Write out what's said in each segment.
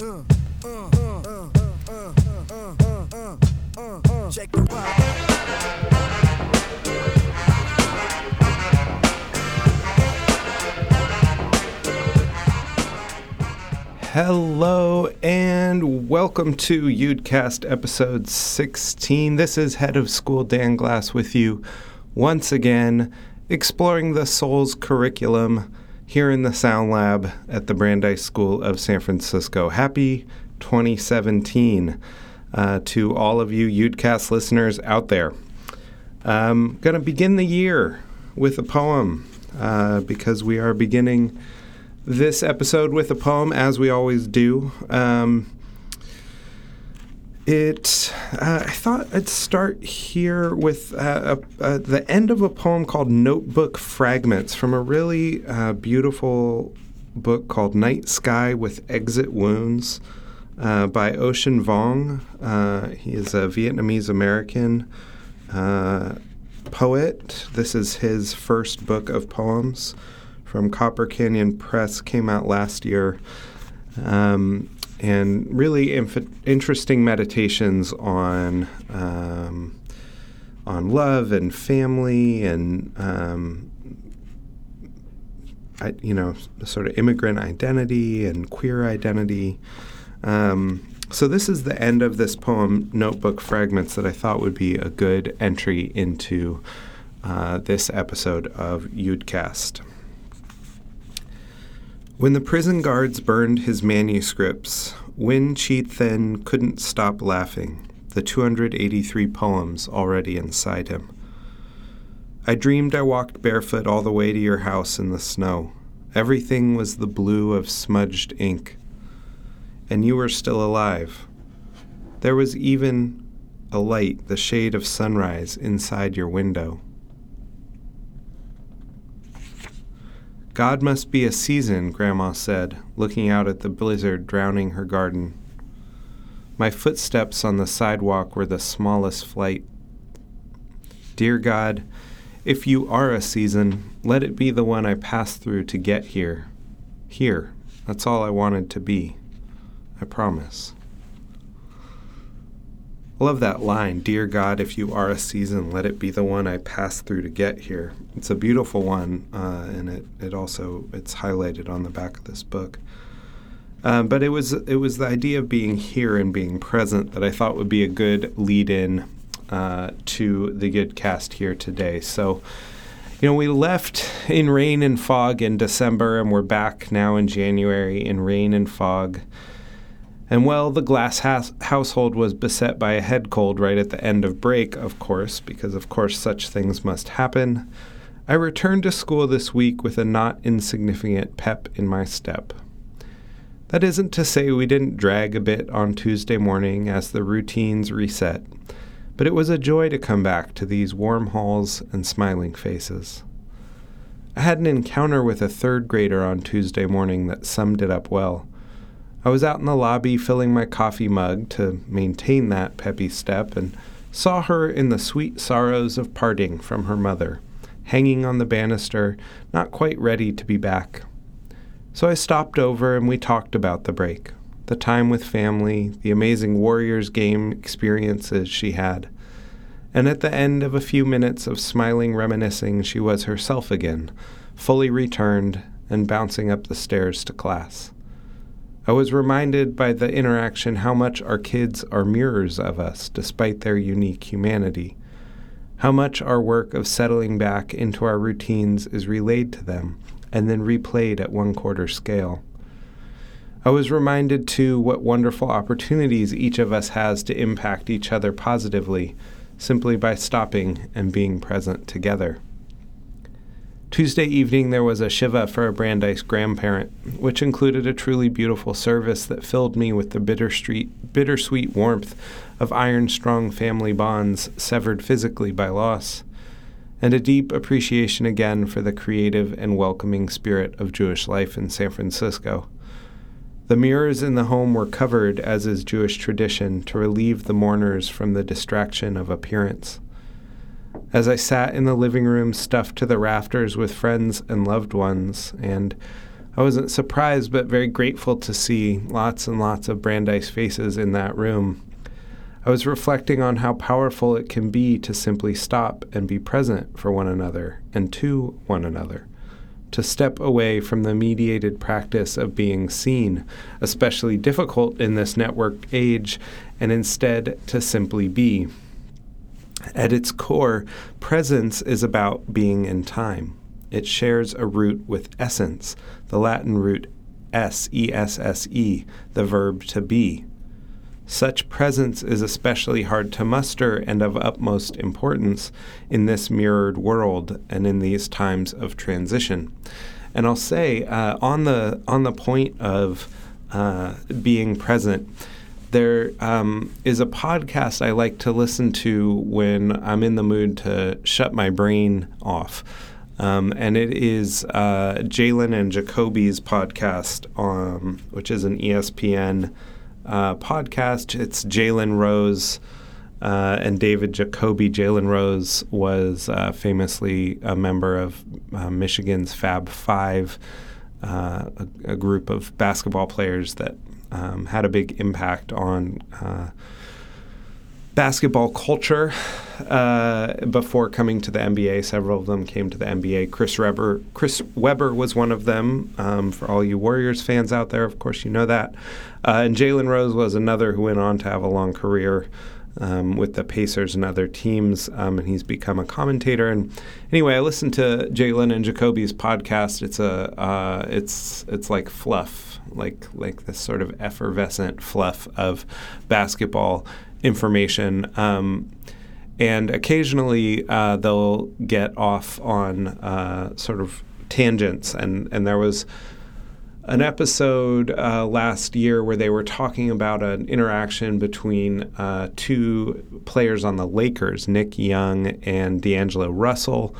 Check the. Hello and welcome to Udcast episode 16. This is Head of School Dan Glass with you once again, exploring the Souls curriculum here in the Sound Lab at the Brandeis School of San Francisco. Happy 2017 uh, to all of you Udcast listeners out there. I'm going to begin the year with a poem uh, because we are beginning this episode with a poem, as we always do. Um, it, uh, I thought I'd start here with uh, uh, the end of a poem called Notebook Fragments from a really uh, beautiful book called Night Sky with Exit Wounds uh, by Ocean Vuong. Uh, he is a Vietnamese American poet. This is his first book of poems from Copper Canyon Press, came out last year. Um, and really inf- interesting meditations on um, on love and family and um, I, you know sort of immigrant identity and queer identity. Um, so this is the end of this poem, Notebook Fragments, that I thought would be a good entry into uh, this episode of Udcast. When the prison guards burned his manuscripts, Nguyen Chi Thien couldn't stop laughing, the 283 poems already inside him. I dreamed I walked barefoot all the way to your house in the snow. Everything was the blue of smudged ink. And you were still alive. There was even a light, the shade of sunrise, inside your window. God must be a season, Grandma said, looking out at the blizzard drowning her garden. My footsteps on the sidewalk were the smallest flight. Dear God, if you are a season, let it be the one I passed through to get here. Here, that's all I wanted to be. I promise. Love that line, Dear God, if you are a season, let it be the one I passed through to get here. It's a beautiful one, uh, and it, it also it's highlighted on the back of this book. Um, but it was it was the idea of being here and being present that I thought would be a good lead in uh, to the good cast here today. So, you know, we left in rain and fog in December, and we're back now in January in rain and fog. And well, the Glass household was beset by a head cold right at the end of break, of course, because of course such things must happen. I returned to school this week with a not insignificant pep in my step. That isn't to say we didn't drag a bit on Tuesday morning as the routines reset, but it was a joy to come back to these warm halls and smiling faces. I had an encounter with a third grader on Tuesday morning that summed it up well. I was out in the lobby filling my coffee mug to maintain that peppy step and saw her in the sweet sorrows of parting from her mother, hanging on the banister, not quite ready to be back. So I stopped over and we talked about the break, the time with family, the amazing Warriors game experiences she had. And at the end of a few minutes of smiling reminiscing, she was herself again, fully returned and bouncing up the stairs to class. I was reminded by the interaction how much our kids are mirrors of us despite their unique humanity, how much our work of settling back into our routines is relayed to them and then replayed at one quarter scale. I was reminded, too, what wonderful opportunities each of us has to impact each other positively simply by stopping and being present together. Tuesday evening, there was a Shiva for a Brandeis grandparent, which included a truly beautiful service that filled me with the bittersweet, bittersweet warmth of iron strong family bonds severed physically by loss, and a deep appreciation again for the creative and welcoming spirit of Jewish life in San Francisco. The mirrors in the home were covered, as is Jewish tradition, to relieve the mourners from the distraction of appearance. As I sat in the living room stuffed to the rafters with friends and loved ones, and I wasn't surprised, but very grateful to see lots and lots of Brandeis faces in that room. I was reflecting on how powerful it can be to simply stop and be present for one another and to one another. To step away from the mediated practice of being seen, especially difficult in this networked age, and instead to simply be. At its core, presence is about being in time. It shares a root with essence, the Latin root S E S S E, the verb to be. Such presence is especially hard to muster and of utmost importance in this mirrored world and in these times of transition. And I'll say uh, on the on the point of uh, being present, there um, is a podcast I like to listen to when I'm in the mood to shut my brain off. Um, and it is uh, Jalen and Jacoby's podcast, um, which is an ESPN uh, podcast. It's Jalen Rose uh, and David Jacoby. Jalen Rose was uh, famously a member of uh, Michigan's Fab Five, uh, a, a, group of basketball players that um, had a big impact on uh, basketball culture uh, before coming to the NBA. Several of them came to the NBA. Chris Webber, Chris Webber was one of them. Um, for all you Warriors fans out there, of course, you know that. Uh, and Jalen Rose was another who went on to have a long career. Um, with the Pacers and other teams, um, and he's become a commentator. And anyway, I listened to Jalen and Jacoby's podcast. It's a uh, it's it's like fluff, like like this sort of effervescent fluff of basketball information. Um, and occasionally uh, they'll get off on uh, sort of tangents. And, and there was an episode uh, last year where they were talking about an interaction between uh, two players on the Lakers, Nick Young and D'Angelo Russell.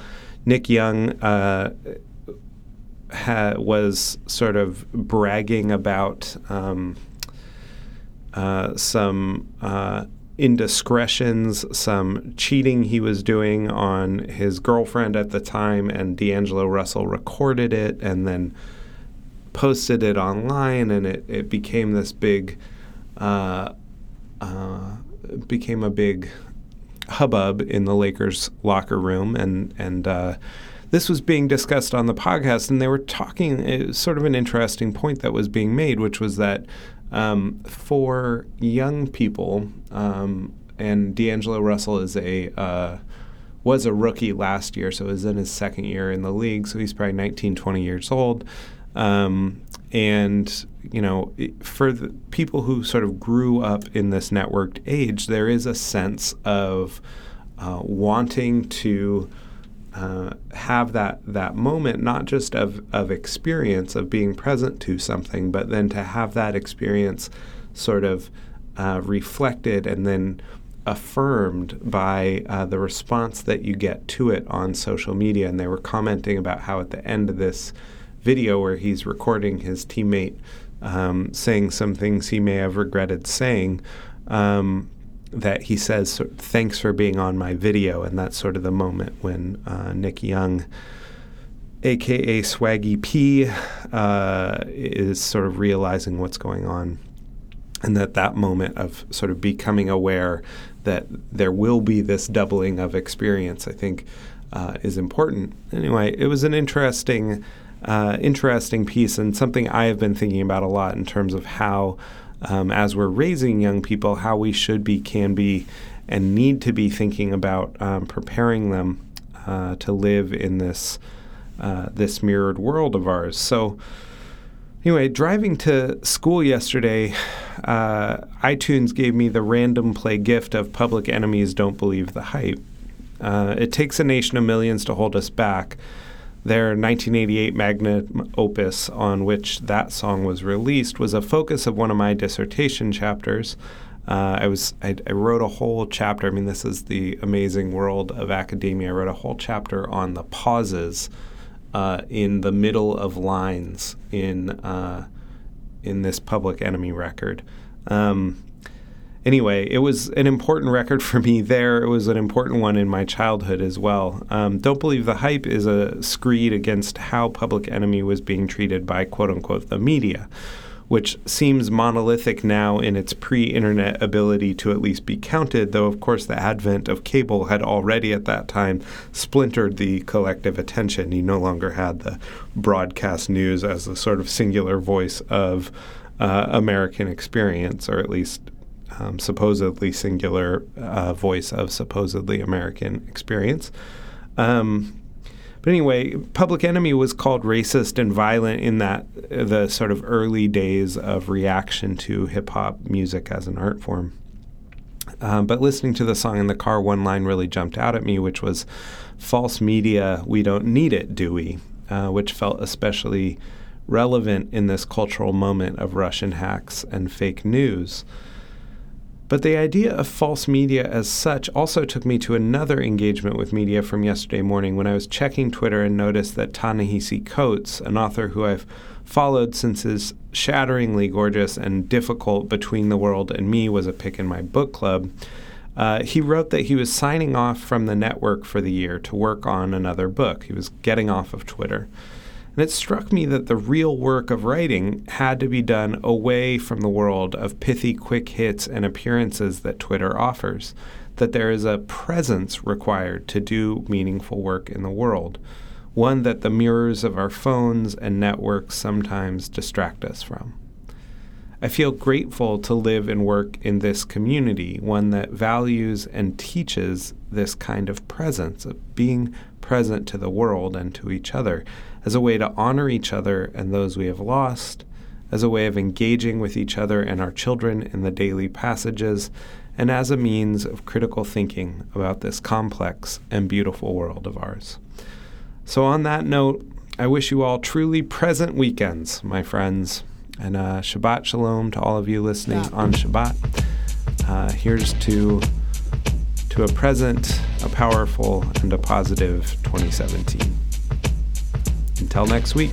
Nick Young uh, ha- was sort of bragging about. Um, uh, some uh, indiscretions, some cheating he was doing on his girlfriend at the time, and D'Angelo Russell recorded it and then posted it online, and it, it became this big, uh, uh became a big hubbub in the Lakers locker room, and and uh, this was being discussed on the podcast, and they were talking. It was sort of an interesting point that was being made, which was that um, for young people, um, and D'Angelo Russell is a uh, was a rookie last year, so is in his second year in the league. So he's probably 19, 20 years old. Um, and you know, for the people who sort of grew up in this networked age, there is a sense of uh, wanting to uh, have that that moment, not just of of experience of being present to something, but then to have that experience sort of uh, reflected and then affirmed by uh, the response that you get to it on social media. And they were commenting about how at the end of this video, where he's recording his teammate um, saying some things he may have regretted saying. Um, that he says, "Thanks for being on my video," and that's sort of the moment when uh, Nick Young, aka Swaggy P, uh, is sort of realizing what's going on, and that that moment of sort of becoming aware that there will be this doubling of experience, I think, uh, is important. Anyway, it was an interesting. Uh, interesting piece and something I have been thinking about a lot in terms of how um, as we're raising young people, how we should be, can be, and need to be thinking about um, preparing them uh, to live in this uh, this mirrored world of ours. So. Anyway, driving to school yesterday, uh, iTunes gave me the random play gift of Public Enemy's Don't Believe the Hype. Uh, it takes a nation of millions to hold us back, their 1988 magnum opus, on which that song was released, was a focus of one of my dissertation chapters. Uh, I was I, I, wrote a whole chapter. I mean, this is the amazing world of academia. I wrote a whole chapter on the pauses uh, in the middle of lines in uh, in this Public Enemy record. Um, anyway, it was an important record for me there. It was an important one in my childhood as well. Um, Don't Believe the Hype is a screed against how Public Enemy was being treated by quote unquote the media, which seems monolithic now in its pre internet ability to at least be counted, though, of course, the advent of cable had already at that time splintered the collective attention. You no longer had the broadcast news as the sort of singular voice of. Uh, American experience, or at least um, supposedly singular uh, voice of supposedly American experience. Um, but anyway, Public Enemy was called racist and violent in that uh, the sort of early days of reaction to hip hop music as an art form. Um, but listening to the song in the car, one line really jumped out at me, which was false media, we don't need it, do we? Uh, which felt especially relevant in this cultural moment of Russian hacks and fake news. But the idea of false media as such also took me to another engagement with media from yesterday morning when I was checking Twitter and noticed that Ta-Nehisi Coates, an author who I've followed since his shatteringly gorgeous and difficult Between the World and Me was a pick in my book club, uh, he wrote that he was signing off from the network for the year to work on another book. He was getting off of Twitter. And it struck me that the real work of writing had to be done away from the world of pithy quick hits and appearances that Twitter offers, that there is a presence required to do meaningful work in the world, one that the mirrors of our phones and networks sometimes distract us from. I feel grateful to live and work in this community, one that values and teaches this kind of presence, of being present to the world and to each other as a way to honor each other and those we have lost, as a way of engaging with each other and our children in the daily passages, and as a means of critical thinking about this complex and beautiful world of ours. So, on that note, I wish you all truly present weekends, my friends, and uh, Shabbat Shalom to all of you listening yeah. on Shabbat. Uh, here's to to a present, a powerful, and a positive 2017. Until next week.